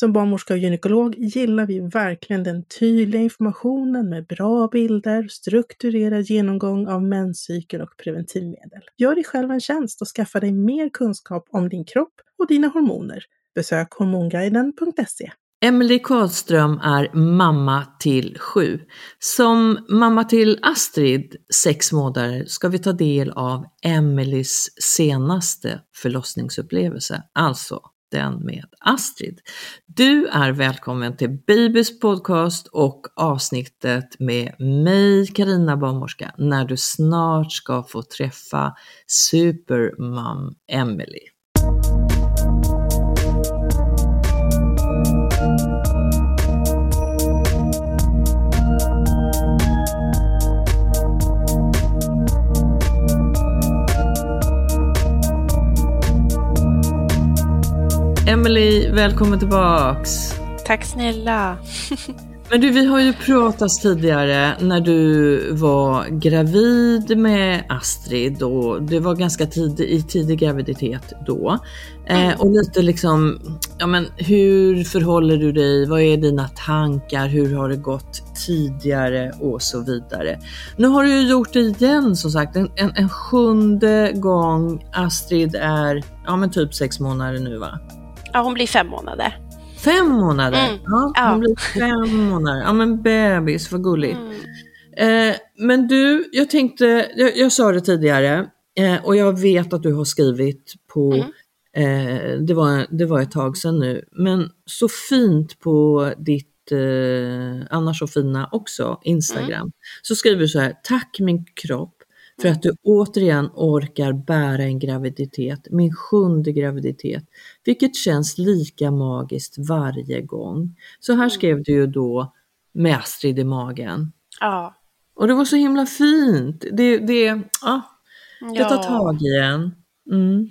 Som barnmorska och gynekolog gillar vi verkligen den tydliga informationen med bra bilder, strukturerad genomgång av menscykel och preventivmedel. Gör dig själv en tjänst och skaffa dig mer kunskap om din kropp och dina hormoner. Besök hormonguiden.se. Emelie Karlström är mamma till sju. Som mamma till Astrid, sex månader, ska vi ta del av Emelies senaste förlossningsupplevelse, alltså den med Astrid. Du är välkommen till Babys podcast och avsnittet med mig, Karina barnmorska, när du snart ska få träffa supermam Emily. Emily, välkommen tillbaks. Tack snälla. Men du, vi har ju pratat tidigare när du var gravid med Astrid och det var ganska tidig, i tidig graviditet då. Eh, mm. och lite liksom, ja men hur förhåller du dig? Vad är dina tankar? Hur har det gått tidigare och så vidare. Nu har du ju gjort det igen som sagt, en, en, en sjunde gång. Astrid är, ja men typ sex månader nu va? Ja, hon blir fem månader. Fem månader? Mm. Ja, ja, hon blir fem månader. Ja men bebis, vad gulligt. Mm. Eh, men du, jag tänkte, jag, jag sa det tidigare eh, och jag vet att du har skrivit på mm. Eh, det, var, det var ett tag sedan nu, men så fint på ditt eh, annars så fina också Instagram. Mm. Så skriver du så här, tack min kropp för att du återigen orkar bära en graviditet, min sjunde graviditet, vilket känns lika magiskt varje gång. Så här mm. skrev du ju då med Astrid i magen. Ja. Och det var så himla fint. Det, det, ja, det tar tag i en. Mm.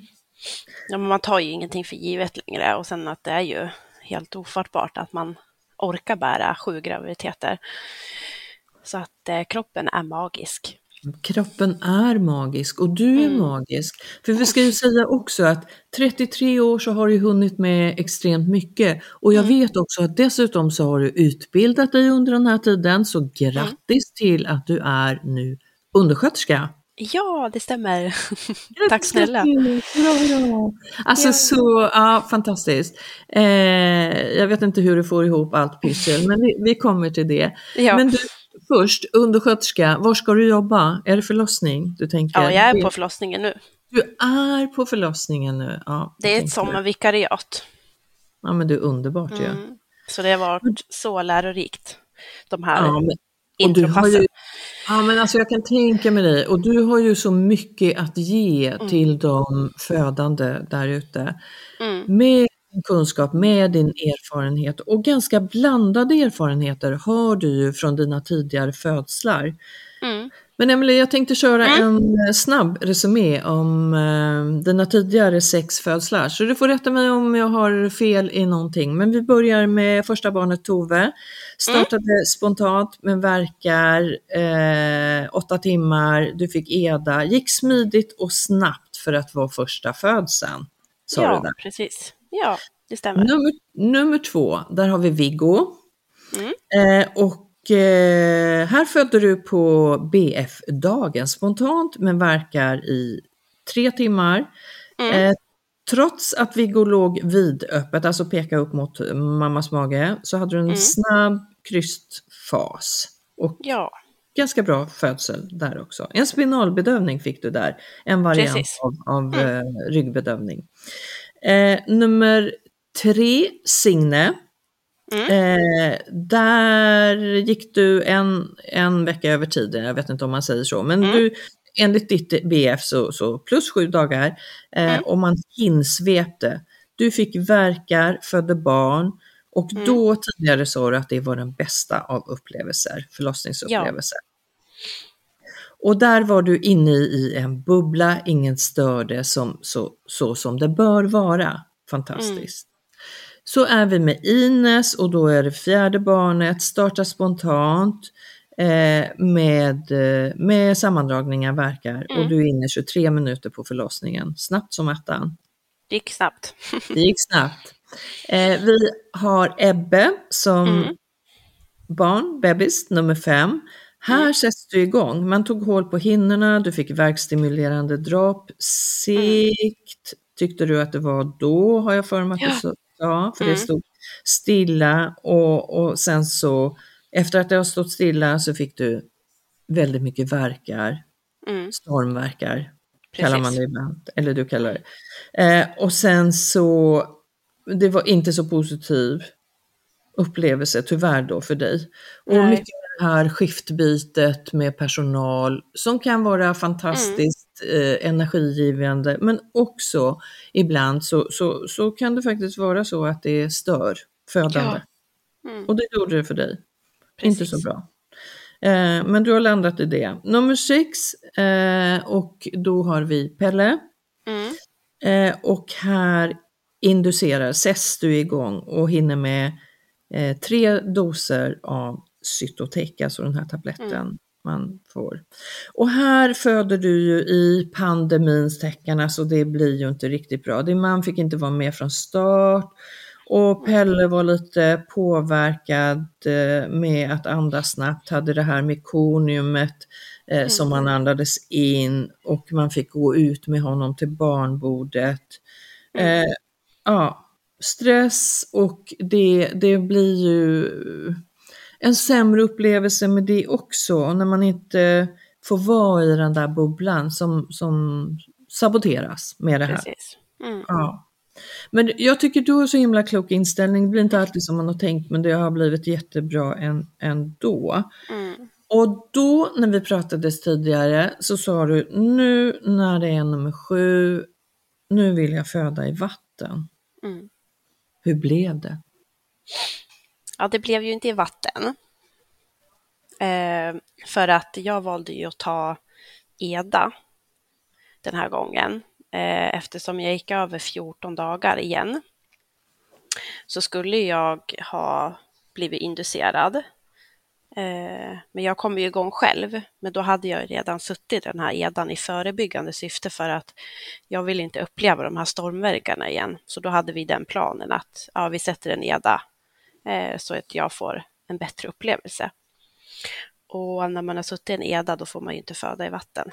Ja, men man tar ju ingenting för givet längre och sen att det är ju helt ofattbart att man orkar bära sju graviditeter. Så att eh, kroppen är magisk. Kroppen är magisk och du är mm. magisk. För vi ska ju säga också att 33 år så har du hunnit med extremt mycket och jag mm. vet också att dessutom så har du utbildat dig under den här tiden så grattis mm. till att du är nu undersköterska. Ja, det stämmer. Tack snälla. Bra, bra. Alltså ja. så, ja, fantastiskt. Eh, jag vet inte hur du får ihop allt pyssel, men vi, vi kommer till det. Ja. Men du, först, undersköterska, var ska du jobba? Är det förlossning du tänker? Ja, jag är på förlossningen nu. Du är på förlossningen nu? Ja, det är ett sommarvikariat. Ja, men det är underbart ju. Mm. Så det har varit så lärorikt, de här ja, men, intropassen. Ja, men alltså jag kan tänka mig dig. Och du har ju så mycket att ge mm. till de födande där ute. Mm. Med din kunskap, med din erfarenhet och ganska blandade erfarenheter har du ju från dina tidigare födslar. Mm. Men Emelie, jag tänkte köra mm. en eh, snabb resumé om eh, dina tidigare sex födslar. Så du får rätta mig om jag har fel i någonting. Men vi börjar med första barnet Tove. Startade mm. spontant men verkar eh, åtta timmar. Du fick EDA. Gick smidigt och snabbt för att vara första födseln. Ja, precis. Ja, det stämmer. Nummer, nummer två, där har vi Viggo. Mm. Eh, och Eh, här födde du på BF-dagen spontant men verkar i tre timmar. Mm. Eh, trots att Viggo låg vidöppet, alltså peka upp mot mammas mage, så hade du en mm. snabb krystfas. Och ja. ganska bra födsel där också. En spinalbedövning fick du där, en variant Precis. av, av mm. eh, ryggbedövning. Eh, nummer tre, Signe. Mm. Eh, där gick du en, en vecka över tiden, jag vet inte om man säger så, men mm. du, enligt ditt BF så, så plus sju dagar eh, mm. och man hinsvepte. Du fick verkar, födde barn och mm. då tidigare sa du att det var den bästa av upplevelser, förlossningsupplevelser. Ja. Och där var du inne i en bubbla, ingen störde som, så, så som det bör vara. Fantastiskt. Så är vi med Ines och då är det fjärde barnet, startar spontant eh, med, eh, med sammandragningar verkar mm. och du är inne 23 minuter på förlossningen, snabbt som attan. Det gick snabbt. det gick snabbt. Eh, vi har Ebbe som mm. barn, bebis nummer fem. Här mm. sätts du igång. Man tog hål på hinnorna, du fick verkstimulerande dropp. Segt tyckte du att det var då, har jag för mig att ja. du Ja, för mm. det stod stilla och, och sen så efter att det har stått stilla så fick du väldigt mycket verkar, mm. stormverkar Precis. kallar man det ibland, eller du kallar det. Eh, och sen så, det var inte så positiv upplevelse tyvärr då för dig. Och Nej. mycket det här skiftbytet med personal som kan vara fantastiskt eh, energigivande men också ibland så, så, så kan det faktiskt vara så att det stör födande. Ja. Mm. Och det gjorde det för dig. Precis. Inte så bra. Eh, men du har landat i det. Nummer sex eh, och då har vi Pelle. Mm. Eh, och här inducerar, sätts du igång och hinner med eh, tre doser av Cytotec, alltså den här tabletten. Mm man får. Och här föder du ju i pandemins tecken, alltså det blir ju inte riktigt bra. Din man fick inte vara med från start och Pelle var lite påverkad eh, med att andas snabbt, hade det här mekoniumet eh, mm. som man andades in och man fick gå ut med honom till barnbordet. Mm. Eh, ja, stress och det, det blir ju en sämre upplevelse med det också, när man inte får vara i den där bubblan som, som saboteras med det här. Mm. Ja. Men jag tycker du har så himla klok inställning, det blir inte alltid som man har tänkt men det har blivit jättebra ändå. Mm. Och då när vi pratades tidigare så sa du, nu när det är nummer sju, nu vill jag föda i vatten. Mm. Hur blev det? Ja, det blev ju inte i vatten. Eh, för att jag valde ju att ta EDA den här gången. Eh, eftersom jag gick över 14 dagar igen. Så skulle jag ha blivit inducerad. Eh, men jag kom ju igång själv. Men då hade jag redan suttit den här EDAn i förebyggande syfte för att jag vill inte uppleva de här stormverkarna igen. Så då hade vi den planen att ja, vi sätter en EDA så att jag får en bättre upplevelse. Och när man har suttit i en EDA då får man ju inte föda i vatten.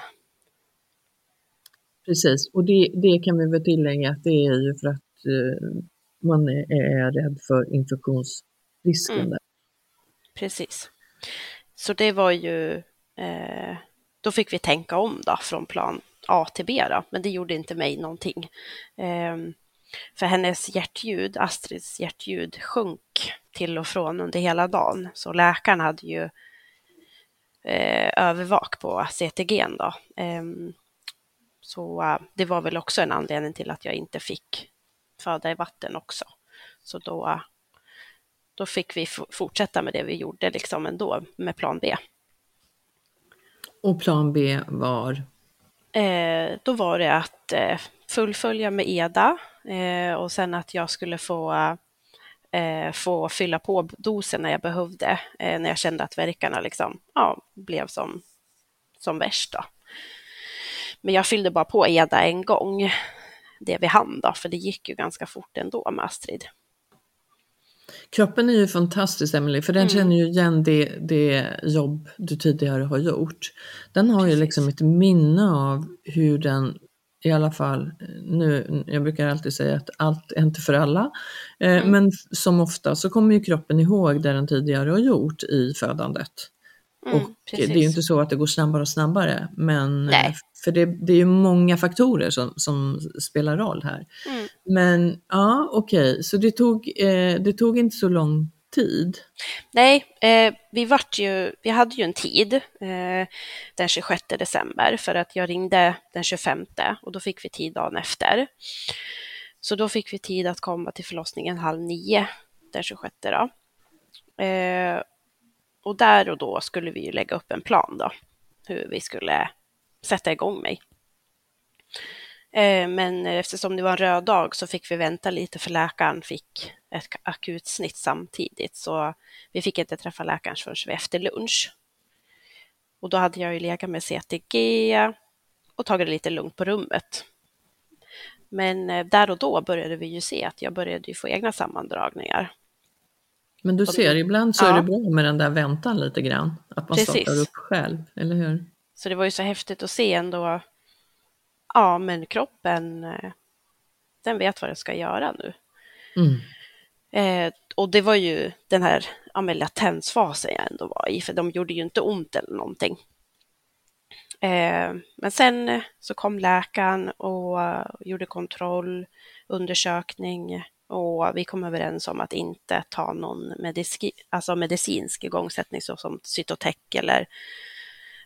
Precis, och det, det kan vi väl tillägga att det är ju för att eh, man är, är, rädd för infektionsrisken. Mm. Precis. Så det var ju, eh, då fick vi tänka om då från plan A till B då, men det gjorde inte mig någonting. Eh, för hennes hjärtljud, Astrids hjärtljud, sjönk till och från under hela dagen. Så läkaren hade ju eh, övervak på CTG. Då. Eh, så eh, det var väl också en anledning till att jag inte fick föda i vatten också. Så då, eh, då fick vi fortsätta med det vi gjorde liksom ändå med plan B. Och plan B var? Eh, då var det att eh, fullfölja med EDA eh, och sen att jag skulle få, eh, få fylla på dosen när jag behövde, eh, när jag kände att verkarna liksom, ja, blev som, som värst. Då. Men jag fyllde bara på EDA en gång, det vi hann då, för det gick ju ganska fort ändå med Astrid. Kroppen är ju fantastisk Emelie, för den mm. känner ju igen det, det jobb du tidigare har gjort. Den har Precis. ju liksom ett minne av hur den i alla fall nu, jag brukar alltid säga att allt är inte för alla, eh, mm. men som ofta så kommer ju kroppen ihåg det den tidigare har gjort i födandet. Mm, och precis. det är ju inte så att det går snabbare och snabbare, men Nej. för det, det är ju många faktorer som, som spelar roll här. Mm. Men ja, okej, okay. så det tog, eh, det tog inte så lång tid? Nej, eh, vi, vart ju, vi hade ju en tid eh, den 26 december för att jag ringde den 25 och då fick vi tid dagen efter. Så då fick vi tid att komma till förlossningen halv nio den 26. Då. Eh, och där och då skulle vi ju lägga upp en plan då, hur vi skulle sätta igång mig. Eh, men eftersom det var en röd dag så fick vi vänta lite för läkaren fick ett akutsnitt samtidigt. Så vi fick inte träffa läkaren förrän efter lunch. Och då hade jag ju legat med CTG och tagit det lite lugnt på rummet. Men eh, där och då började vi ju se att jag började få egna sammandragningar. Men du ser, ibland så ja. är det bra med den där väntan lite grann. Att man Precis. startar upp själv, eller hur? Så det var ju så häftigt att se ändå. Ja, men kroppen, eh, den vet vad den ska göra nu. Mm. Eh, och det var ju den här ja, latensfasen jag ändå var i, för de gjorde ju inte ont eller någonting. Eh, men sen eh, så kom läkaren och uh, gjorde kontroll, undersökning och vi kom överens om att inte ta någon medici alltså medicinsk igångsättning såsom Cytotec eller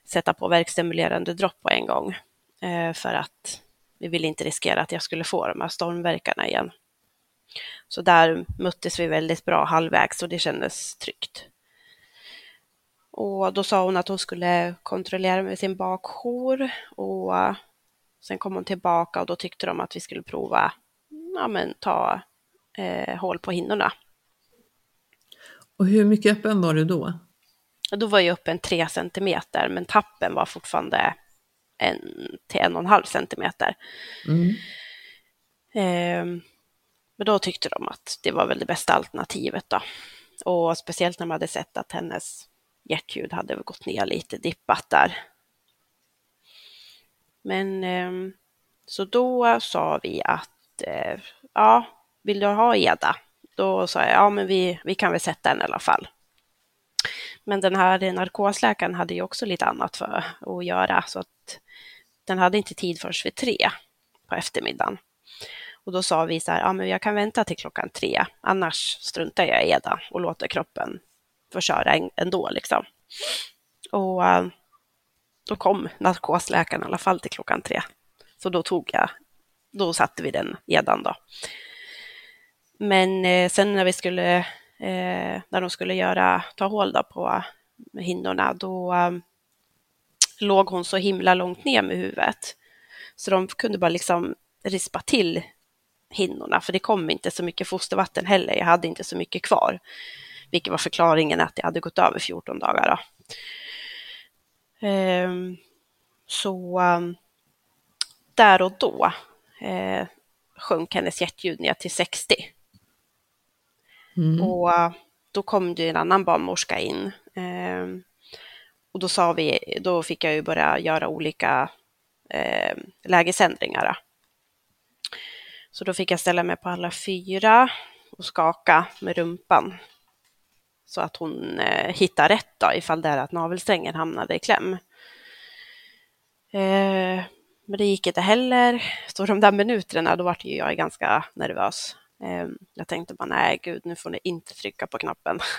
sätta på verkstimulerande dropp på en gång. Eh, för att vi ville inte riskera att jag skulle få de här stormverkarna igen. Så där möttes vi väldigt bra halvvägs och det kändes tryggt. Och då sa hon att hon skulle kontrollera med sin bakjour och sen kom hon tillbaka och då tyckte de att vi skulle prova, ja men ta eh, hål på hinnorna. Och hur mycket öppen var du då? Då var jag öppen 3 centimeter, men tappen var fortfarande en till en och en halv centimeter. Mm. Eh, men då tyckte de att det var väl det bästa alternativet då. Och speciellt när man hade sett att hennes hjärtljud hade gått ner lite, dippat där. Men eh, så då sa vi att eh, ja, vill du ha EDA? Då sa jag ja, men vi, vi kan väl sätta en i alla fall. Men den här narkosläkaren hade ju också lite annat för att göra så att den hade inte tid förrän vid tre på eftermiddagen. Och då sa vi så här, ja men jag kan vänta till klockan tre, annars struntar jag i EDA och låter kroppen få köra ändå liksom. Och eh, då kom narkosläkaren i alla fall till klockan tre. Så då tog jag, då satte vi den EDAn då. Men eh, sen när vi skulle, eh, när de skulle göra, ta hål då på hinnorna, då ehm, låg hon så himla långt ner med huvudet. Så de kunde bara liksom rispa till hinnorna, för det kom inte så mycket fostervatten heller. Jag hade inte så mycket kvar, vilket var förklaringen att det hade gått över 14 dagar. Ehm, så um, där och då eh, sjönk hennes hjärtljud ner till 60. Mm. Och eh, då kom det en annan barnmorska in. Ehm, och då sa vi, då fick jag ju börja göra olika eh, lägesändringar. Så då fick jag ställa mig på alla fyra och skaka med rumpan så att hon eh, hittar rätt då, ifall det är att navelsträngen hamnade i kläm. Eh, men det gick inte heller. Så de där minuterna, då var jag ganska nervös. Eh, jag tänkte bara, nej gud, nu får ni inte trycka på knappen.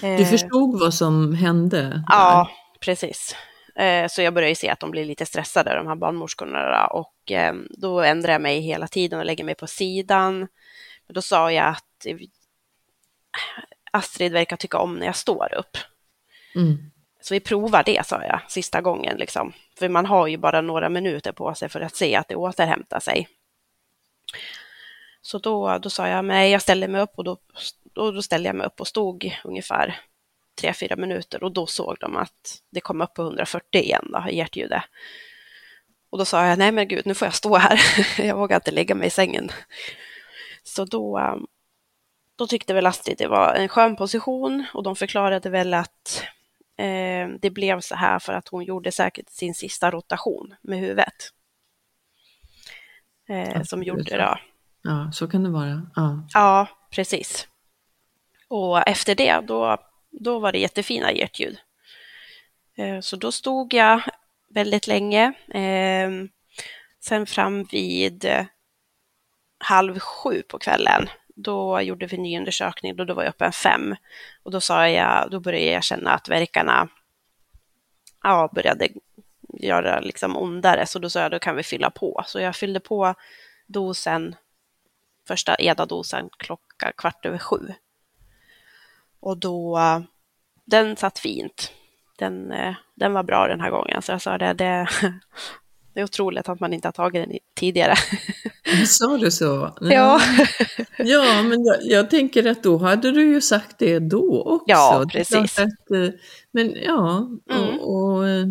Du eh, förstod vad som hände? Ja, precis. Eh, så jag började se att de blir lite stressade, de här barnmorskorna. Och ehm, då ändrar jag mig hela tiden och lägger mig på sidan. Men då sa jag att Astrid verkar tycka om när jag står upp. Mm. Så vi provar det, sa jag, sista gången. Liksom. För man har ju bara några minuter på sig för att se att det återhämtar sig. Så då, då sa jag, nej, jag ställer mig upp och då, då, då ställde jag mig upp och stod ungefär tre, fyra minuter och då såg de att det kom upp på 140 igen, då, hjärtljudet. Och då sa jag, nej men gud, nu får jag stå här. jag vågar inte lägga mig i sängen. Så då, då tyckte väl Astrid det var en skön position och de förklarade väl att eh, det blev så här för att hon gjorde säkert sin sista rotation med huvudet. Eh, som gjorde det. Ja, så kan det vara. Ja, ja precis. Och efter det, då, då var det jättefina hjärtljud. Eh, så då stod jag väldigt länge. Ehm, sen fram vid eh, halv sju på kvällen, då gjorde vi en ny undersökning och då var jag uppe en fem. Och då sa jag, då började jag känna att verkarna ja, började göra liksom ondare, så då sa jag då kan vi fylla på. Så jag fyllde på dosen, första EDA-dosen klockan kvart över sju. Och då, den satt fint. Den, eh, den var bra den här gången, så jag sa det, det, det är otroligt att man inte har tagit den tidigare. Sa du så? Ja. ja, men jag, jag, tänker att då hade du ju sagt det då också. Ja, precis. Att, eh, men ja, mm. och, och eh,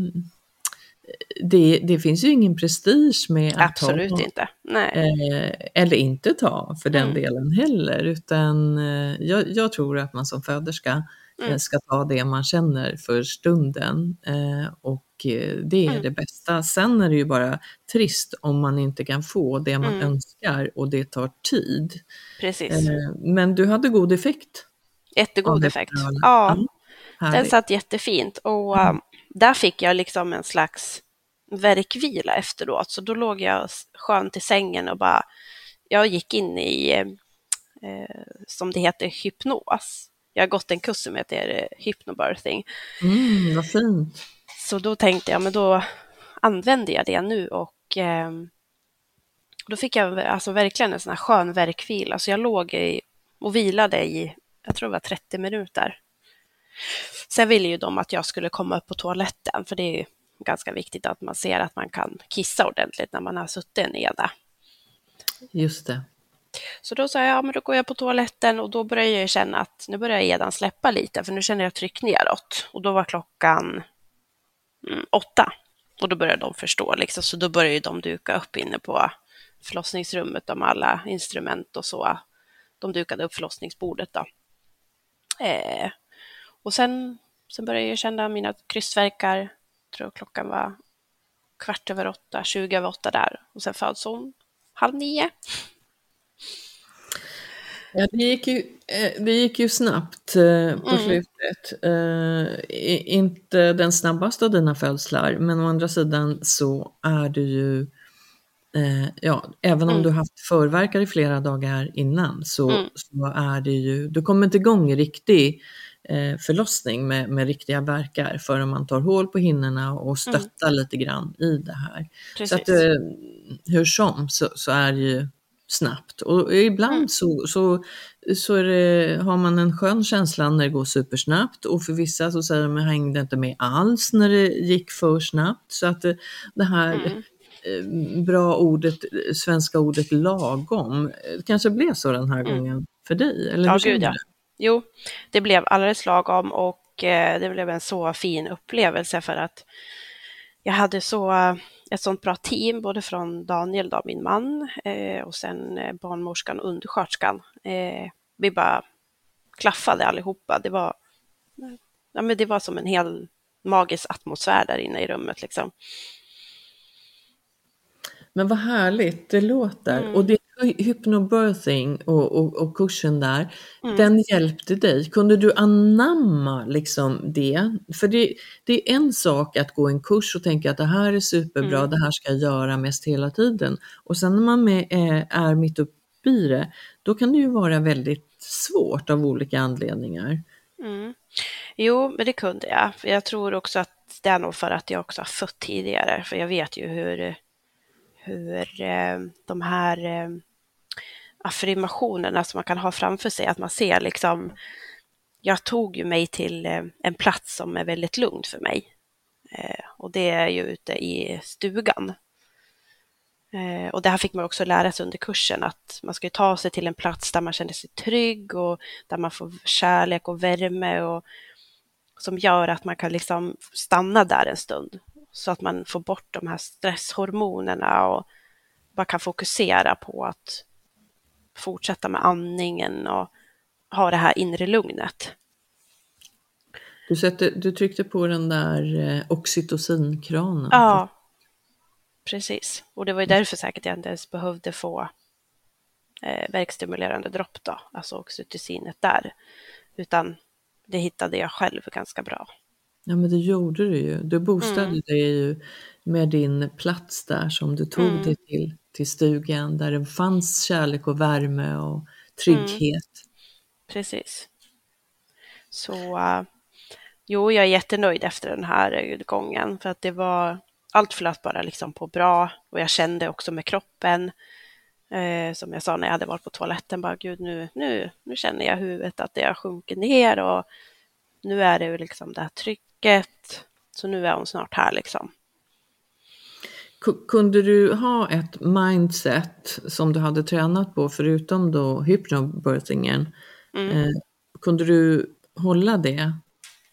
det, det, finns ju ingen prestige med att Absolut ta. inte. Eh, eller inte ta för den mm. delen heller, utan eh, jag, jag, tror att man som föderska mm. ska ta det man känner för stunden. Eh, och Eh, det är mm. det bästa. Sen är det ju bara trist om man inte kan få det man mm. önskar och det tar tid. Precis. Eh, men du hade god effekt. Jättegod effekt. Ja, mm. den satt jättefint och mm. där fick jag liksom en slags verkvila efteråt. Så då låg jag skönt i sängen och bara, jag gick in i, eh, som det heter, hypnos. Jag har gått en kurs som heter hypnobirthing. Mm, vad fint. Så då tänkte jag, men då använder jag det nu och eh, då fick jag alltså verkligen en sån här skön verkvila. Alltså jag låg i, och vilade i, jag tror det var 30 minuter. Sen ville ju de att jag skulle komma upp på toaletten, för det är ju ganska viktigt att man ser att man kan kissa ordentligt när man har suttit nere. Just det. Så då sa jag, ja men då går jag på toaletten och då började jag känna att nu börjar edan släppa lite, för nu känner jag tryck neråt. Och då var klockan mm, åtta. Och då började de förstå, liksom, så då började de duka upp inne på förlossningsrummet med alla instrument och så. De dukade upp förlossningsbordet då. Eh, och sen, sen började jag känna mina krystvärkar, jag tror klockan var kvart över åtta, tjugo över åtta där. Och sen föds hon halv nio. Ja, det gick ju, eh, det gick ju snabbt eh, på mm. slutet. Eh, inte den snabbaste av dina födslar, men å andra sidan så är du ju, ja, även om mm. du haft förverkar i flera dagar innan så, mm. så är det ju, du kommer inte igång i riktig förlossning med, med riktiga verkar förrän man tar hål på hinnorna och mm. stöttar lite grann i det här. Precis. Så att hur som så, så är det ju snabbt. Och ibland mm. så, så, så det, har man en skön känsla när det går supersnabbt och för vissa så säger de att jag hängde inte med alls när det gick för snabbt. Så att det, det här mm. Eh, bra ordet, svenska ordet lagom, eh, kanske blev så den här mm. gången för dig? Eller ja, gud ja. Jo, det blev alldeles lagom och eh, det blev en så fin upplevelse för att jag hade så eh, ett sånt bra team, både från Daniel, då, min man, eh, och sen eh, barnmorskan och undersköterskan. Eh, vi bara klaffade allihopa. Det var, ja, men det var som en hel magisk atmosfär där inne i rummet. Liksom. Men vad härligt det låter. Mm. Och det hypnobirthing och, och, och kursen där, mm. den hjälpte dig. Kunde du anamma liksom det? För det, det är en sak att gå en kurs och tänka att det här är superbra, mm. det här ska jag göra mest hela tiden. Och sen när man med, är, är mitt uppe i det, då kan det ju vara väldigt svårt av olika anledningar. Mm. Jo, men det kunde jag. Jag tror också att det är nog för att jag också har fött tidigare, för jag vet ju hur hur eh, de här eh, affirmationerna som man kan ha framför sig, att man ser liksom jag tog ju mig till eh, en plats som är väldigt lugn för mig. Eh, och det är ju ute i stugan. Eh, och det här fick man också lära sig under kursen, att man ska ta sig till en plats där man känner sig trygg och där man får kärlek och värme och som gör att man kan liksom stanna där en stund så att man får bort de här stresshormonerna och bara kan fokusera på att fortsätta med andningen och ha det här inre lugnet. Du, sätter, du tryckte på den där eh, oxytocinkranen. Ja, precis. Och det var ju därför säkert jag inte ens behövde få eh, verkstimulerande dropp då, alltså oxytocinet där. Utan det hittade jag själv ganska bra. Ja men det gjorde du ju. Du boostade mm. dig ju med din plats där som du tog mm. dig till, till stugan där det fanns kärlek och värme och trygghet. Mm. Precis. Så uh, jo, jag är jättenöjd efter den här gången för att det var allt flöt bara liksom på bra och jag kände också med kroppen eh, som jag sa när jag hade varit på toaletten, bara gud nu, nu, nu känner jag huvudet att det har sjunkit ner och nu är det liksom det här trycket, så nu är hon snart här liksom. Kunde du ha ett mindset som du hade tränat på förutom då hypnobirthingen? Mm. Eh, kunde du hålla det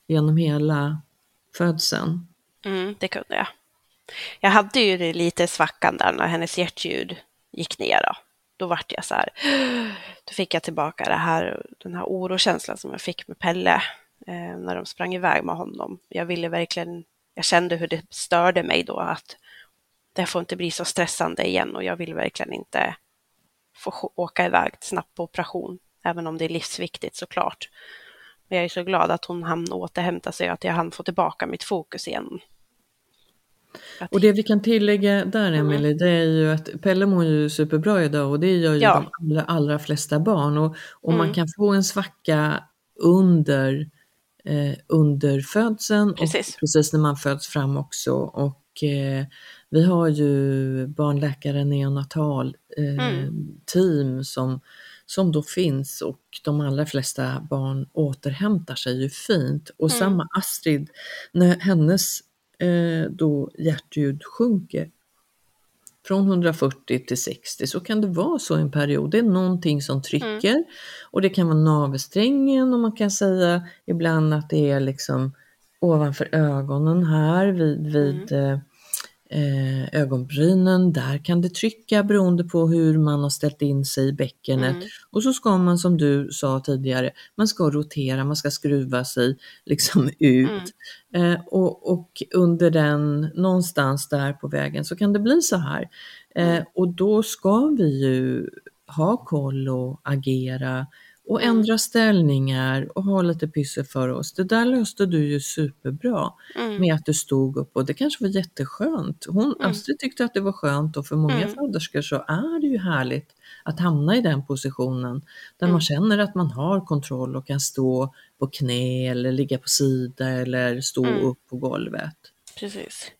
genom hela födseln? Mm, det kunde jag. Jag hade ju lite svackan där när hennes hjärtljud gick ner. Då, då vart jag så här, då fick jag tillbaka det här, den här orokänslan som jag fick med Pelle eh, när de sprang iväg med honom. Jag ville verkligen, jag kände hur det störde mig då att det får inte bli så stressande igen och jag vill verkligen inte få åka iväg snabbt på operation, även om det är livsviktigt såklart. Men jag är så glad att hon hann återhämta sig och att jag hann få tillbaka mitt fokus igen. Och det vi kan tillägga där mm. Emelie, det är ju att Pelle mår ju superbra idag och det gör ju ja. de allra, allra flesta barn. Och, och mm. man kan få en svacka under, eh, under födseln precis. och precis när man föds fram också. Och eh, vi har ju barnläkare neonatal eh, mm. team som, som då finns och de allra flesta barn återhämtar sig ju fint. Och mm. samma Astrid, när hennes eh, då hjärtljud sjunker från 140 till 60 så kan det vara så en period. Det är någonting som trycker mm. och det kan vara navelsträngen och man kan säga ibland att det är liksom ovanför ögonen här vid, vid mm. Eh, ögonbrynen, där kan det trycka beroende på hur man har ställt in sig i bäckenet. Mm. Och så ska man som du sa tidigare, man ska rotera, man ska skruva sig liksom ut. Mm. Eh, och, och, under den, någonstans där på vägen så kan det bli så här. Eh, mm. och då ska vi ju ha koll och agera och mm. ändra ställningar och ha lite pyssel för oss. Det där löste du ju superbra mm. med att du stod upp och det kanske var jätteskönt. Hon, mm. Astrid tyckte att det var skönt och för många mm. föderskor så är det ju härligt att hamna i den positionen där man mm. känner att man har kontroll och kan stå på knä eller ligga på sida eller stå mm. upp på golvet. Precis.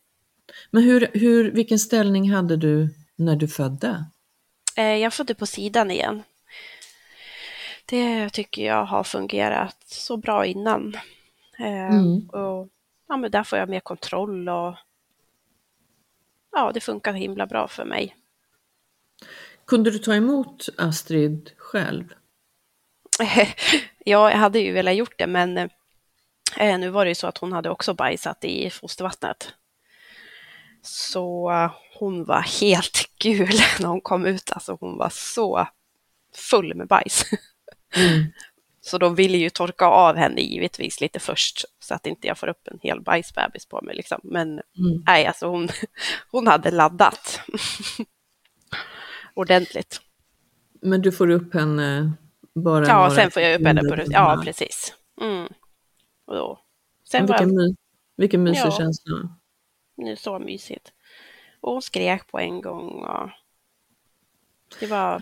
Men hur, hur, vilken ställning hade du när du födde? Eh, jag födde på sidan igen. Det tycker jag har fungerat så bra innan. Eh, mm. Och, ja, men där får jag mer kontroll och ja, det funkar himla bra för mig. Kunde du ta emot Astrid själv? ja, jag hade ju velat gjort det, men eh, nu var det ju så att hon hade också bajsat i fostervattnet. Så uh, hon var helt gul när hon kom ut, alltså hon var så full med bajs. Mm. Så de ville ju torka av henne givetvis lite först så att inte jag får upp en hel bajsbebis på mig. Liksom. Men mm. nej, alltså hon, hon hade laddat ordentligt. Men du får upp henne bara? Ja, sen får jag upp henne på det. Ja, precis. Mm. Och då, sen vilken, my, vilken mysig ja, känsla. Är så mysigt. Och hon skrek på en gång. Och det var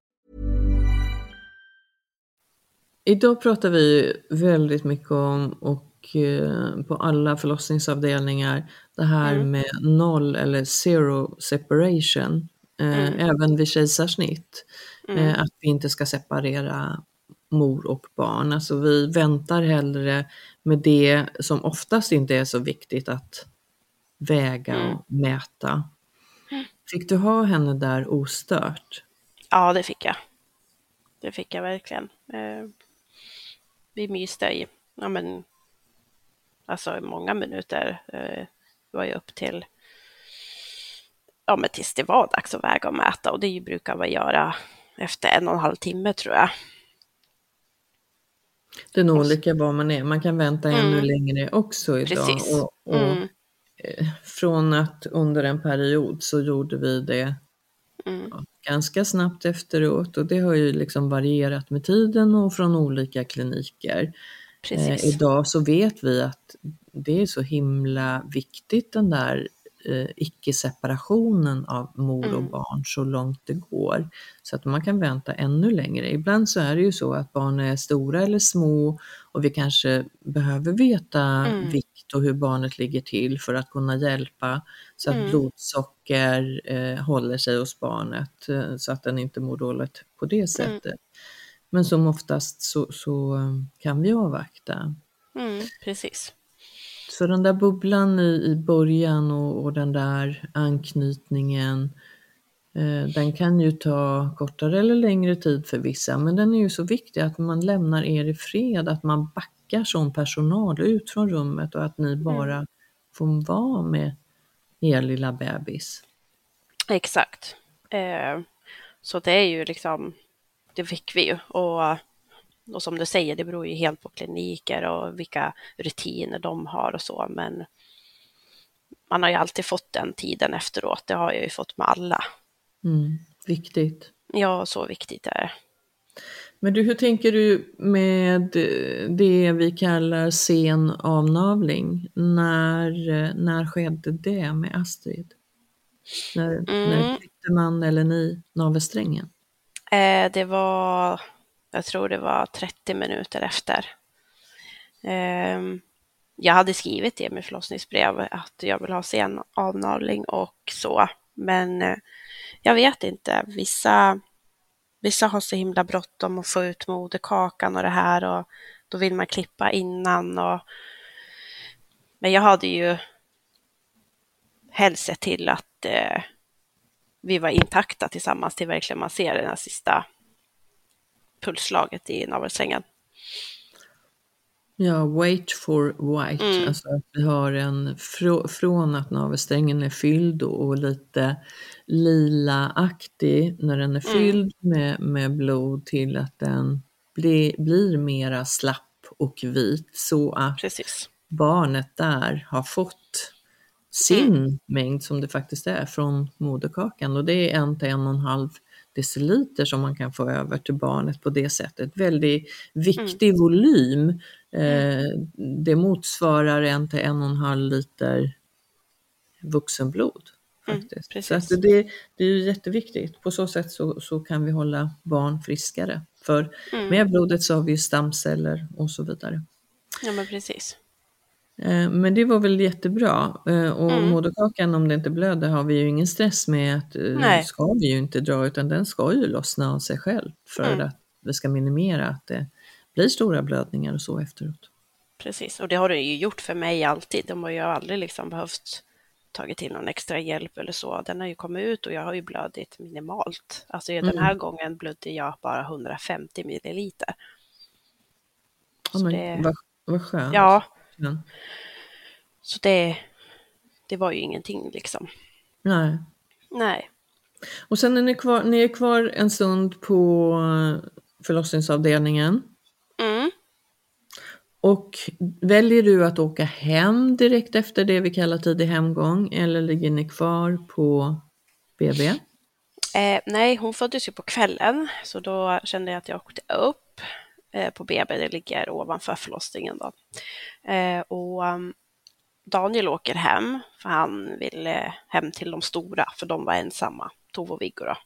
Idag pratar vi väldigt mycket om och eh, på alla förlossningsavdelningar det här mm. med noll eller zero separation. Eh, mm. Även vid kejsarsnitt. Mm. Eh, att vi inte ska separera mor och barn. Alltså vi väntar hellre med det som oftast inte är så viktigt att väga mm. och mäta. Mm. Fick du ha henne där ostört? Ja, det fick jag. Det fick jag verkligen. Vi myste i, ja men, alltså många minuter. Eh, var ju upp till, ja men tills det var dags att väga och mäta och det brukar man göra efter en och en halv timme tror jag. Det är nog olika var man är. Man kan vänta mm. ännu längre också idag. Precis. Och, och mm. Eh, från att under en period så gjorde vi det mm. ja, ganska snabbt efteråt och det har ju liksom varierat med tiden och från olika kliniker. Eh, idag så vet vi att det är så himla viktigt den där eh, icke-separationen av mor och mm. barn så långt det går. Så att man kan vänta ännu längre. Ibland så är det ju så att barn är stora eller små och vi kanske behöver veta mm. vikt och hur barnet ligger till för att kunna hjälpa så att mm. blodsocker eh, håller sig hos barnet eh, så att den inte mår dåligt på det mm. sättet. Mm. Men som oftast så, så eh, kan vi avvakta. Mm, precis. Så den där bubblan i, i början och, och den där anknytningen, eh, den kan ju ta kortare eller längre tid för vissa, men den är ju så viktig att man lämnar er i fred, att man backar som personal ut från rummet och att ni mm. bara mm. får vara med er lilla bebis. Exakt. Eh, så det är ju liksom, det fick vi ju och och som du säger, det beror ju helt på kliniker och vilka rutiner de har och så, men man har ju alltid fått den tiden efteråt. Det har jag ju fått med alla. Mm, viktigt. Ja, så viktigt är det. Men du, hur tänker du med det vi kallar sen avnavling? När, när skedde det med Astrid? När, mm. när klippte man eller ni navelsträngen? Eh, det var jag tror det var 30 minuter efter. Ehm, jag hade skrivit det med förlossningsbrev att jag vill ha sen avnavling och så, men eh, jag vet inte. Vissa, vissa har så himla bråttom att få ut moderkakan och det här och då vill man klippa innan. Och... Men jag hade ju helst sett till att eh, vi var intakta tillsammans till verkligen man ser det här sista pulsslaget i navelsträngen. Ja, wait for white, mm. alltså att vi har en fr från att navelsträngen är fylld och lite lilaaktig när den är mm. fylld mm. med, med blod till att den bli, blir mera slapp och vit så att Precis. barnet där har fått sin mm. mängd som det faktiskt är från moderkakan och det är en till en och en halv deciliter som man kan få över till barnet på det sättet. Väldigt viktig mm. volym. Eh, det motsvarar en till en och en halv liter vuxenblod. Mm, faktiskt. Mm, så det, det är jätteviktigt. På så sätt så, så kan vi hålla barn friskare. För mm. med blodet så har vi stamceller och så vidare. Ja men precis. Eh, men det var väl jättebra. Eh, och mm. moderkakan om det inte blöder har vi ju ingen stress med att Nej. ska vi ju inte dra utan den ska ju lossna av sig själv för mm. att vi ska minimera att det blir stora blödningar och så efteråt. Precis, och det har det ju gjort för mig alltid. De har ju aldrig liksom behövt tagit till någon extra hjälp eller så. Den har ju kommit ut och jag har ju blödit minimalt. Alltså mm. den här gången blödde jag bara 150 milliliter. Ja, men, det, vad, vad skönt. Ja. ja. Så det, det var ju ingenting liksom. Nej. Nej. Och sen är ni kvar, ni är kvar en stund på förlossningsavdelningen. Mm. Och väljer du att åka hem direkt efter det vi kallar tidig hemgång eller ligger ni kvar på BB? Eh, nej, hon föddes ju på kvällen så då kände jag att jag åkte upp eh, på BB, det ligger ovanför förlossningen då. Eh, och um, Daniel åker hem för han ville hem till de stora för de var ensamma, Tove och Viggo då.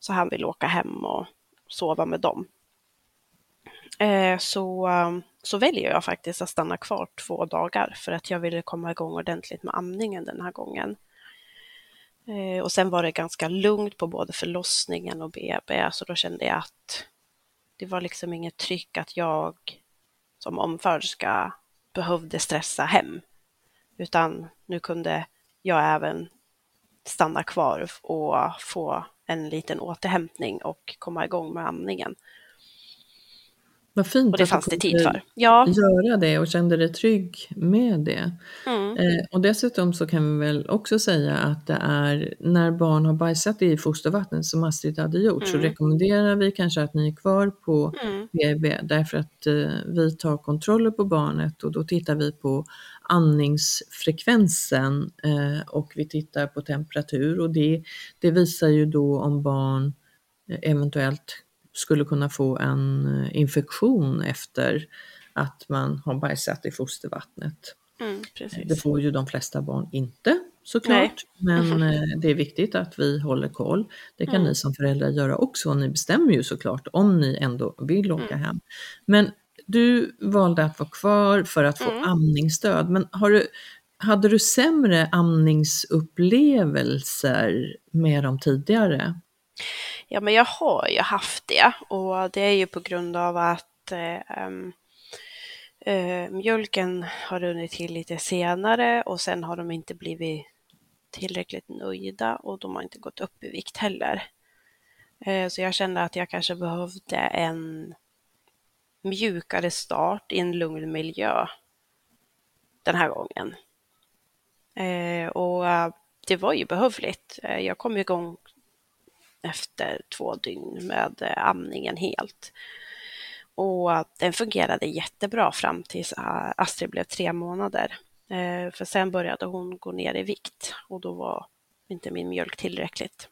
Så han vill åka hem och sova med dem. Eh, så, um, så väljer jag faktiskt att stanna kvar två dagar för att jag ville komma igång ordentligt med amningen den här gången. Eh, och sen var det ganska lugnt på både förlossningen och BB, så då kände jag att det var liksom inget tryck att jag som omföderska behövde stressa hem, utan nu kunde jag även stanna kvar och få en liten återhämtning och komma igång med amningen. Vad fint och det fanns det tid för. Ja. göra det och kände dig trygg med det. Mm. Eh, och dessutom så kan vi väl också säga att det är när barn har bajsat i fostervattnet som Astrid hade gjort mm. så rekommenderar vi kanske att ni är kvar på mm. BB därför att eh, vi tar kontroller på barnet och då tittar vi på andningsfrekvensen eh, och vi tittar på temperatur och det, det visar ju då om barn eh, eventuellt skulle kunna få en eh, infektion efter att man har bajsat i fostervattnet. Mm, det får ju de flesta barn inte såklart, Nej. men eh, det är viktigt att vi håller koll. Det kan mm. ni som föräldrar göra också, ni bestämmer ju såklart om ni ändå vill åka mm. hem. Men du valde att vara kvar för att få mm. amningsstöd, men har du, hade du sämre amningsupplevelser med dem tidigare? Ja, men jag har ju haft det och det är ju på grund av att eh, eh, mjölken har runnit till lite senare och sen har de inte blivit tillräckligt nöjda och de har inte gått upp i vikt heller. Eh, så jag kände att jag kanske behövde en mjukare start i en lugn miljö den här gången. Eh, och eh, det var ju behövligt. Eh, jag kom igång efter två dygn med eh, amningen helt. Och den fungerade jättebra fram tills eh, Astrid blev tre månader. Eh, för sen började hon gå ner i vikt och då var inte min mjölk tillräckligt.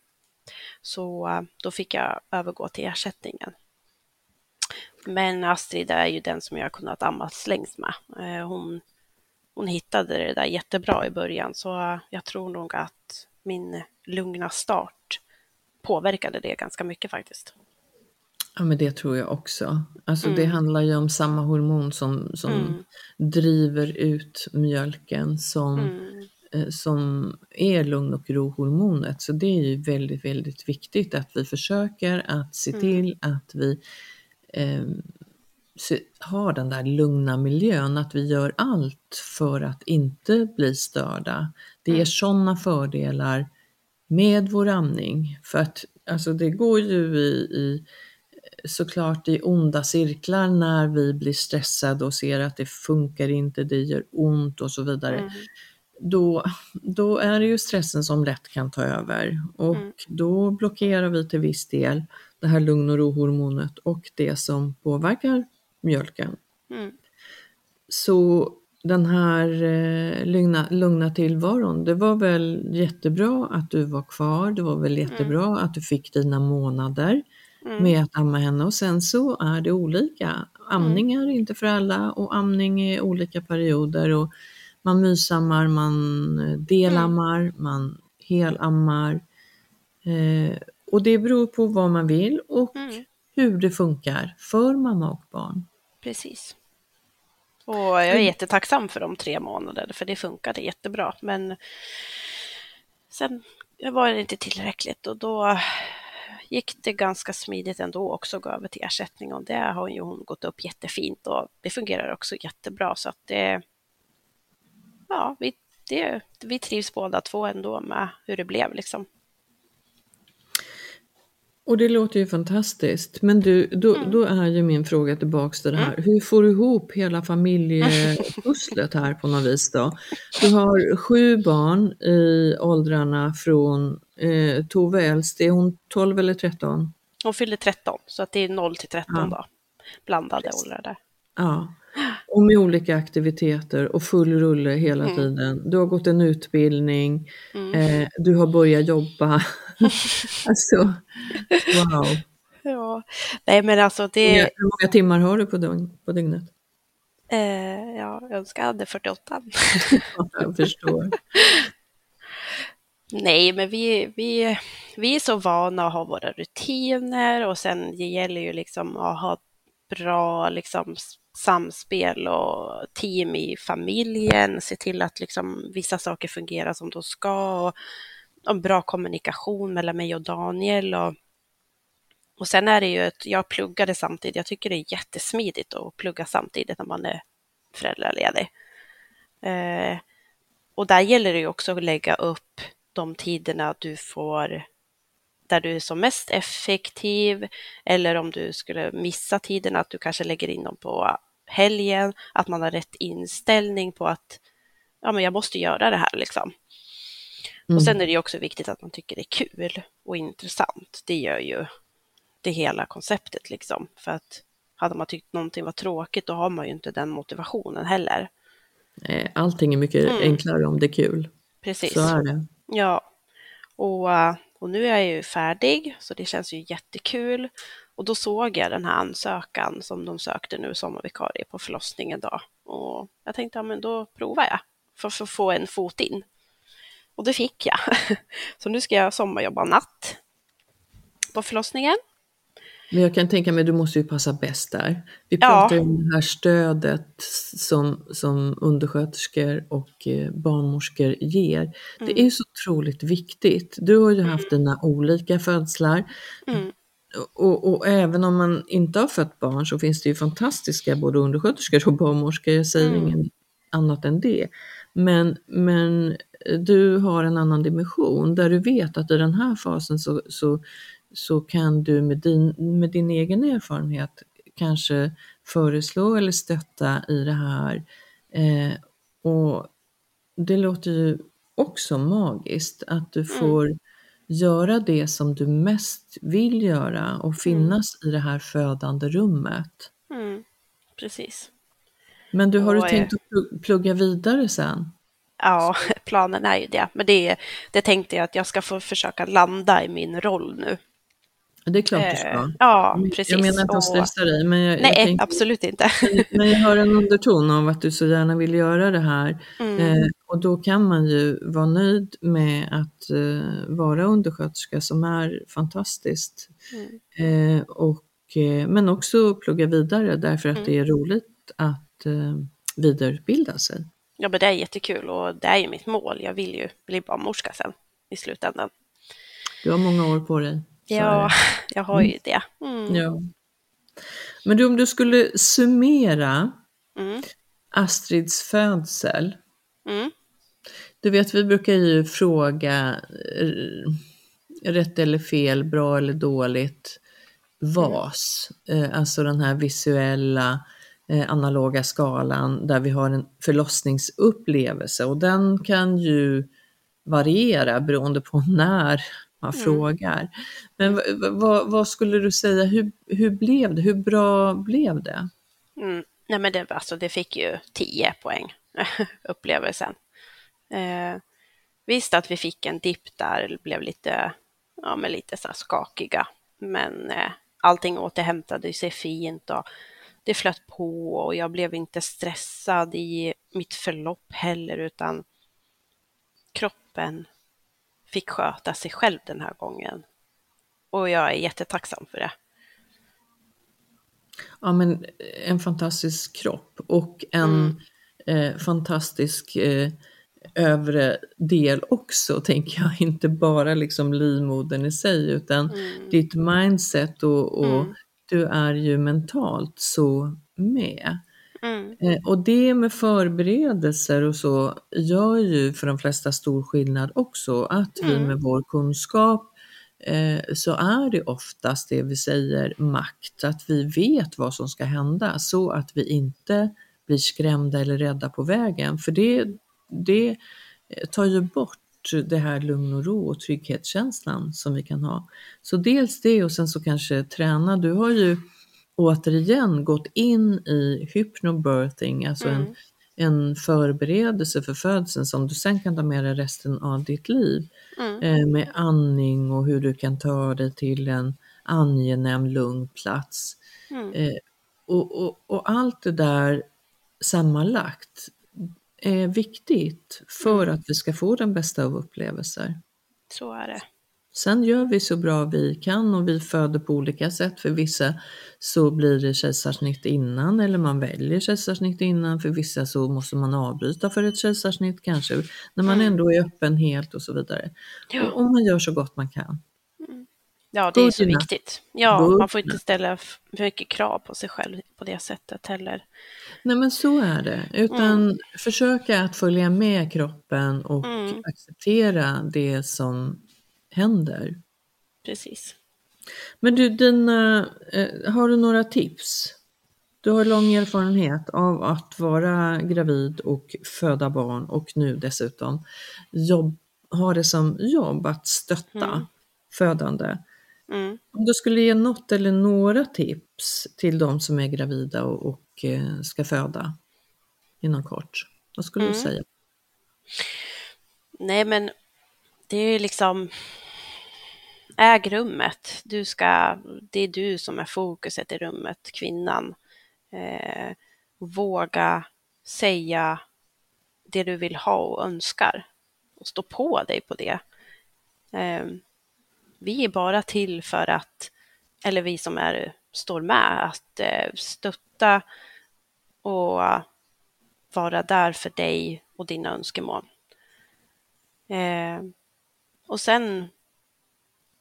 Så då fick jag övergå till ersättningen. Men Astrid är ju den som jag har kunnat ammas längst med. Hon, hon hittade det där jättebra i början så jag tror nog att min lugna start påverkade det ganska mycket faktiskt. Ja men det tror jag också. Alltså mm. det handlar ju om samma hormon som, som mm. driver ut mjölken som, mm. eh, som är lugn och ro-hormonet. Så det är ju väldigt, väldigt viktigt att vi försöker att se mm. till att vi eh, har den där lugna miljön, att vi gör allt för att inte bli störda. Det ger mm. sådana fördelar med vår amning. För att alltså det går ju i, i såklart i onda cirklar när vi blir stressade och ser att det funkar inte, det gör ont och så vidare. Mm. Då, då är det ju stressen som lätt kan ta över och mm. då blockerar vi till viss del det här lugn och ro-hormonet och det som påverkar mjölken. Mm. Så den här eh, lugna, lugna tillvaron, det var väl jättebra att du var kvar, det var väl mm. jättebra mm. att du fick dina månader mm. med att amma henne och sen så är det olika. Amning är inte för alla och amning är olika perioder och man mysammar, man eh, delammar, mm. man helammar. Eh, och det beror på vad man vill och mm. hur det funkar för mamma och barn. Precis. Och jag är mm. jättetacksam för de tre månaderna, för det funkade jättebra. Men sen var det inte tillräckligt och då gick det ganska smidigt ändå också att gå över till ersättning och det har ju hon gått upp jättefint och det fungerar också jättebra så att det, ja, vi det, vi trivs båda två ändå med hur det blev liksom. Och det låter ju fantastiskt. Men du, då, mm. då är ju min fråga tillbaks till det här. Mm. Hur får du ihop hela familjepusslet här på något vis då? Du har sju barn i åldrarna från eh, Tove äldst, är hon 12 eller 13? Hon fyllde 13, så att det är 0 till 13 ja. då. Blandade åldrar där. Ja, och med olika aktiviteter och full rulle hela mm. tiden. Du har gått en utbildning, mm. eh, du har börjat jobba. alltså, wow. Ja, nej men alltså det... Hur många timmar har du på, dygn, på dygnet? Eh, ja, jag önskar jag hade 48. jag förstår. Nej, men vi, vi, vi är så vana att ha våra rutiner och sen det gäller ju liksom att ha bra liksom, samspel och team i familjen, se till att liksom vissa saker fungerar som de ska och, och bra kommunikation mellan mig och Daniel. Och, och sen är det ju att jag pluggade samtidigt. Jag tycker det är jättesmidigt att plugga samtidigt när man är föräldraledig. Eh, och där gäller det ju också att lägga upp de tiderna du får där du är som mest effektiv eller om du skulle missa tiden att du kanske lägger in dem på helgen, att man har rätt inställning på att ja, men jag måste göra det här liksom. Mm. Och sen är det också viktigt att man tycker det är kul och intressant. Det gör ju det hela konceptet liksom. För att hade man tyckt någonting var tråkigt då har man ju inte den motivationen heller. Allting är mycket mm. enklare om det är kul. Precis. Så är det. Ja, och, eh, och nu är jag ju färdig så det känns ju jättekul. Och då såg jag den här ansökan som de sökte nu sommarvikarie på förlossningen då. Och jag tänkte, ja men då provar jag för att få en fot in. Och det fick jag. Så nu ska jag sommarjobba natt på förlossningen. Men jag kan tänka mig, du måste ju passa bäst där. Vi pratar ja. om det här stödet som, som undersköterskor och eh, barnmorskor ger. Mm. Det är så otroligt viktigt. Du har ju haft mm. dina olika födslar. Mm. Och, och, även om man inte har fött barn så finns det ju fantastiska både undersköterskor och barnmorskor. Jag säger mm. inget annat än det. Men, men du har en annan dimension där du vet att i den här fasen så, så så kan du med din, med din egen erfarenhet kanske föreslå eller stötta i det här. Eh, och det låter ju också magiskt att du mm. får mm. göra det som du mest vill göra och mm. finnas mm. i det här födande rummet. Mm. Precis. Men du har och, du tänkt att plugga vidare sen? Ja, planen är ju det. Men det, det tänkte jag att jag ska få försöka landa i min roll nu. Det är klart du ska. Eh, ja, precis. Jag menar inte att stressa dig. Men jag, Nej, jag tänkte, absolut inte. men jag hör en underton av att du så gärna vill göra det här. Mm. Eh, och då kan man ju vara nöjd med att eh, vara undersköterska som är fantastiskt. Mm. Eh, och, eh, men också plugga vidare därför att mm. det är roligt att eh, vidareutbilda sig. Ja, men det är jättekul och det är ju mitt mål. Jag vill ju bli barnmorska sen i slutändan. Du har många år på dig. Ja, jag har ju det. Mm. Ja. Men du, om du skulle summera mm. Astrids födsel. Mm. Du vet, vi brukar ju fråga eh, rätt eller fel, bra eller dåligt, VAS, eh, alltså den här visuella analoga skalan där vi har en förlossningsupplevelse och den kan ju variera beroende på när man mm. frågar. Men vad, vad, skulle du säga, hur, hur blev det? Hur bra blev det? Mm. Nej men det, alltså, det fick ju 10 poäng, upplevelsen. Eh, visst att vi fick en dipp där, blev lite, ja, men lite så skakiga, men eh, allting återhämtade sig fint och det flöt på och jag blev inte stressad i mitt förlopp heller, utan kroppen fick sköta sig själv den här gången. Och jag är jättetacksam för det. Ja, men en fantastisk kropp och en mm. eh, fantastisk eh, övre del också, tänker jag. Inte bara liksom livmodern i sig, utan mm. ditt mindset och, och mm. Du är ju mentalt så med. Mm. Eh, och det med förberedelser och så gör ju för de flesta stor skillnad också. Att vi mm. med vår kunskap eh, så är det oftast det vi säger makt, att vi vet vad som ska hända så att vi inte blir skrämda eller rädda på vägen. För det, det tar ju bort det här lugn och ro och trygghetskänslan som vi kan ha. Så dels det och sen så kanske träna. Du har ju återigen gått in i hypnobirthing, alltså mm. en, en förberedelse för födseln som du sen kan ta med dig resten av ditt liv. Mm. Eh, med andning och hur du kan ta dig till en angenäm, lugn plats. Mm. Eh, och, och, och, allt det där sammanlagt är viktigt för mm. att vi ska få den bästa av upplevelser. Så är det. Sen gör vi så bra vi kan och vi föder på olika sätt. För vissa så blir det kejsarsnitt innan eller man väljer kejsarsnitt innan. För vissa så måste man avbryta för ett kejsarsnitt kanske när man mm. ändå är öppen helt och så vidare. Ja. Och, och man gör så gott man kan. Mm. Ja, det är så viktigt. Ja, man får inte ställa för mycket krav på sig själv på det sättet heller. Nej men så är det, utan mm. försöka att följa med kroppen och mm. acceptera det som händer. Precis. Men du, dina, eh, har du några tips? Du har lång erfarenhet av att vara gravid och föda barn och nu dessutom jobb, ha det som jobb att stötta mm. födande. Mm. Om du skulle ge något eller några tips till de som är gravida och, och eh, ska föda inom kort, vad skulle mm. du säga? Nej men det är liksom äg rummet. Du ska, det är du som är fokuset i rummet, kvinnan. Eh, våga säga det du vill ha och önskar och stå på dig på det. Eh, vi är bara till för att, eller vi som är, står med, att eh, stötta och vara där för dig och dina önskemål. Eh, och sen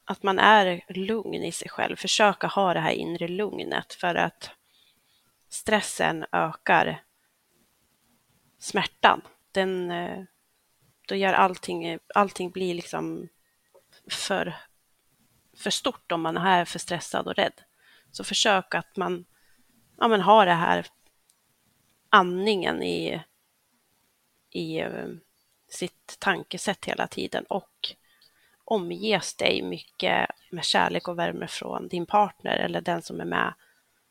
att man är lugn i sig själv, försöka ha det här inre lugnet för att stressen ökar smärtan. Den, eh, då gör allting, allting blir liksom för, för stort om man är för stressad och rädd. Så försök att man, ja, men har det här andningen i, i eh, sitt tankesätt hela tiden och omges dig mycket med kärlek och värme från din partner eller den som är med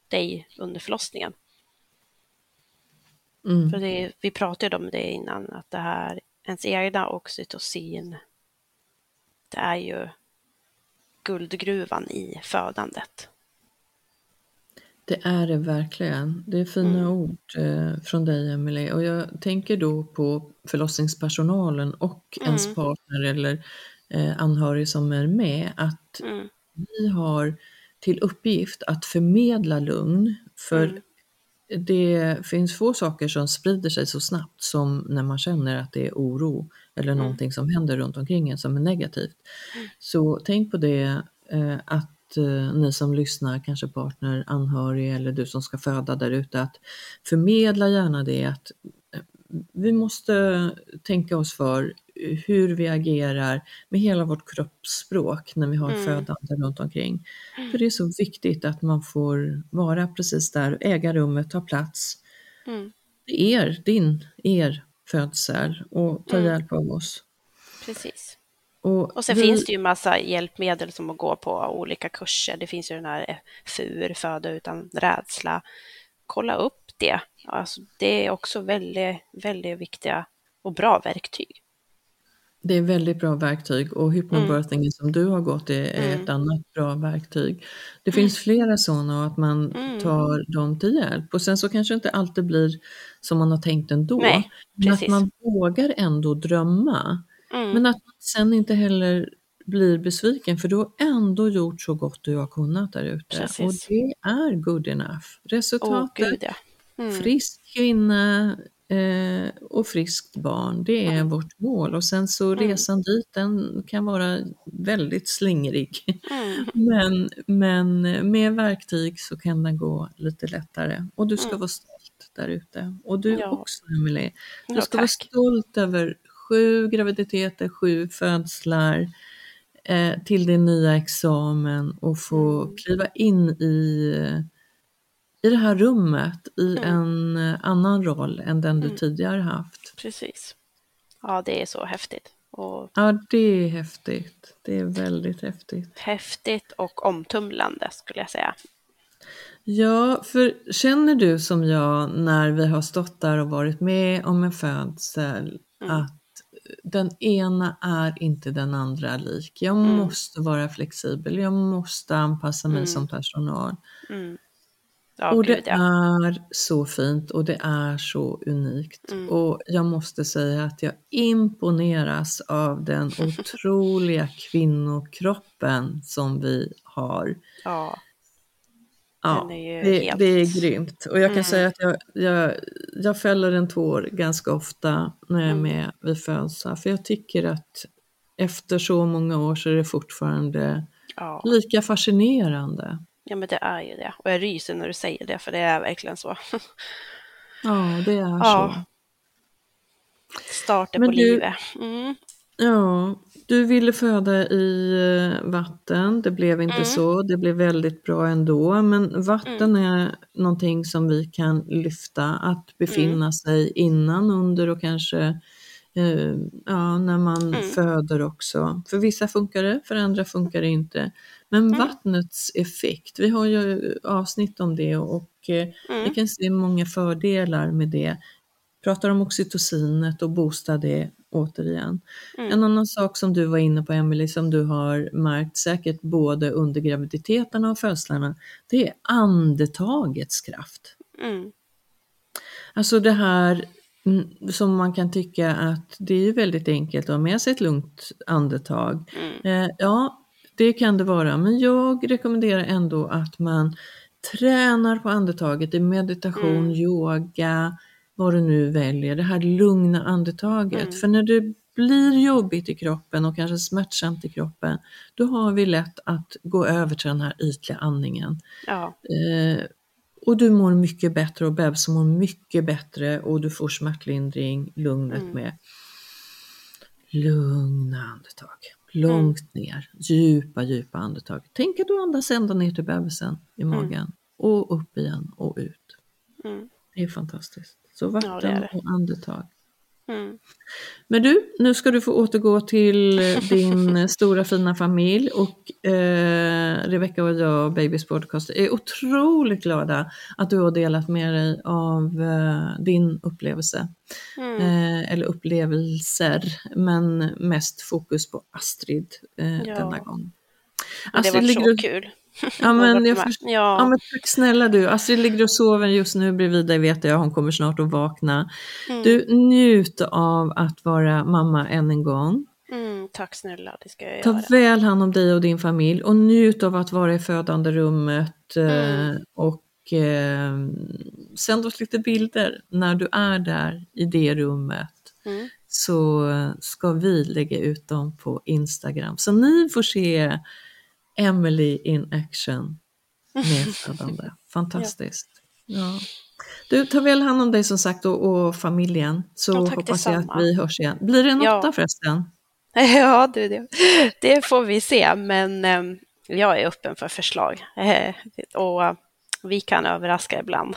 dig under förlossningen. Mm. För det, vi pratade om det innan, att det här, ens egna oxytocin, det är ju guldgruvan i födandet. Det är det verkligen. Det är fina mm. ord eh, från dig Emelie och jag tänker då på förlossningspersonalen och mm. ens partner eller eh, anhörig som är med, att mm. vi har till uppgift att förmedla lugn. För mm. det finns få saker som sprider sig så snabbt som när man känner att det är oro eller mm. någonting som händer runt omkring en som är negativt. Mm. Så tänk på det eh, att eh, ni som lyssnar, kanske partner, anhörig eller du som ska föda där ute, att förmedla gärna det att eh, vi måste tänka oss för hur vi agerar med hela vårt kroppsspråk när vi har mm. födande runt omkring. För det är så viktigt att man får vara precis där, äga rummet, ta plats. Mm. Er, din, er födsel och ta mm. hjälp av oss. Precis. Och, och sen vi... finns det ju massa hjälpmedel som att gå på olika kurser. Det finns ju den här FUR, föda utan rädsla. Kolla upp det. Alltså, det är också väldigt, väldigt viktiga och bra verktyg. Det är väldigt bra verktyg och hypnobirthingen mm. som du har gått är, är mm. ett annat bra verktyg. Det finns mm. flera sådana och att man mm. tar dem till hjälp och sen så kanske inte alltid blir som man har tänkt ändå. Nej, men att man vågar ändå drömma. Mm. Men att man sen inte heller blir besviken för du har ändå gjort så gott du har kunnat där ute. Och det är good enough. Resultatet, oh, Gud, ja. mm. frisk kvinna, eh, och friskt barn. Det är mm. vårt mål och sen så mm. resan dit den kan vara väldigt slingrig. Mm. Men, men med verktyg så kan den gå lite lättare och du ska mm. vara stolt där ute. Och du Ja. också Emelie. Du Ja, ska vara tack. stolt över sju graviditeter, sju födslar eh, till din nya examen och få Mm. kliva in i, i det här rummet i Mm. en eh, annan roll än den du Mm. tidigare haft. Precis. Ja, det är så häftigt. Och Ja, det är häftigt. Det är väldigt häftigt. häftigt och omtumlande skulle jag säga. Ja, för känner du som jag när vi har stått där och varit med om en födsel Mm. att den ena är inte den andra lik. Jag Mm. måste vara flexibel, jag måste anpassa mig Mm. som personal. Mm. Ja, och det gud ja. är så fint och det är så unikt. Mm. Och jag måste säga att jag imponeras av den otroliga kvinnokroppen som vi har. Ja, Ja, det, helt- det är grymt. Och jag kan Mm. säga att jag, jag, jag fäller en tår ganska ofta när jag är Mm. med vid födslar. För jag tycker att efter så många år så är det fortfarande lika fascinerande. Ja, men det är ju det. Och jag ryser när du säger det, för det är verkligen så. Ja, det är Ja. så. Starten Men på du- livet. Mm. Ja, du ville föda i eh, vatten, det blev inte Mm. så, det blev väldigt bra ändå. Men vatten är någonting som vi kan lyfta, att befinna Mm. sig innan, under och kanske eh, ja, när man Mm. föder också. För vissa funkar det, för andra funkar det inte. Men Mm. vattnets effekt, vi har ju avsnitt om det och eh, Mm. vi kan se många fördelar med det. Pratar om oxytocinet och boosta det återigen. Mm. En annan sak som du var inne på Emelie, som du har märkt säkert både under graviditeterna och födslarna, det är andetagets kraft. Mm. Alltså det här mm, som man kan tycka att det är väldigt enkelt att ha med sig ett lugnt andetag. Mm. Eh, ja, det kan det vara, men jag rekommenderar ändå att man tränar på andetaget i meditation, Mm. yoga, vad du nu väljer, det här lugna andetaget. Mm. För när det blir jobbigt i kroppen och kanske smärtsamt i kroppen, då har vi lätt att gå över till den här ytliga andningen. Ja. Eh, och du mår mycket bättre och bebisen mår mycket bättre och du får smärtlindring, lugnet Mm. med lugna andetag. Långt ner, djupa, djupa andetag. Tänk att du andas ända ner till bebisen i magen och upp igen och ut. Mm. Det är fantastiskt. Så vatten Ja, det det. och andetag. Mm. Men du, nu ska du få återgå till eh, din eh, stora fina familj och eh, Rebecca och jag och Babys podcast är otroligt glada att du har delat med dig av eh, din upplevelse. Mm. Eh, eller upplevelser, men mest fokus på Astrid eh, Ja. denna gång. Men det var ligger så du- kul. Ja, men jag förstår. Ja, Ja. men tack snälla du. Astrid ligger och sover just nu bredvid dig vet jag, hon kommer snart att vakna. Mm. Du, njut av att vara mamma än en gång. Mm, tack snälla, det ska jag Ta göra. väl hand om dig och din familj och njut av att vara i födande rummet eh, Mm. och eh, sänd oss lite bilder när du är där i det rummet. Mm. Så ska vi lägga ut dem på Instagram. Så ni får se Emily in action med födande. Fantastiskt. Ja. Du, ta väl hand om dig som sagt och, och familjen så Ja, hoppas jag att vi hörs igen. Blir det en Ja. åtta förresten? Ja, du, det, det får vi se, men eh, jag är öppen för förslag. Och eh, vi kan överraska ibland.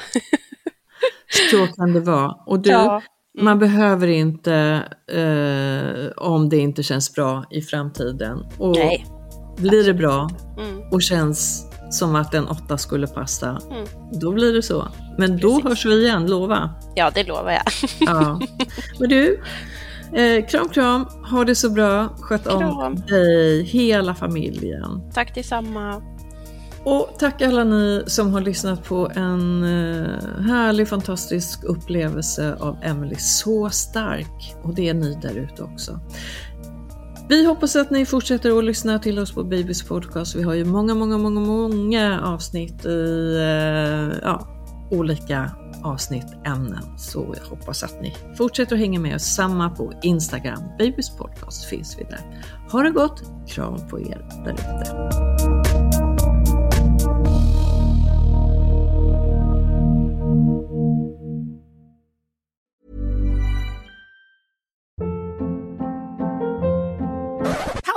Så kan det vara. Och du, Ja. man behöver inte eh, om det inte känns bra i framtiden. Och Nej. Blir det bra Mm. och känns som att en åtta skulle passa, Mm. då blir det så. Men då Precis. hörs vi igen, lova. Ja, det lovar jag. Ja. Men du, eh, kram kram, ha det så bra, sköt om Kram. dig, hela familjen. Tack detsamma. Och tack alla ni som har lyssnat på en eh, härlig, fantastisk upplevelse av Emily. Så stark! Och det är ni där ute också. Vi hoppas att ni fortsätter att lyssna till oss på Babys podcast. Vi har ju många, många, många, många avsnitt i eh, ja, olika avsnitt, ämnen. Så jag hoppas att ni fortsätter att hänga med oss. Samma på Instagram. Babys podcast finns vi där. Ha det gott! Kram på er där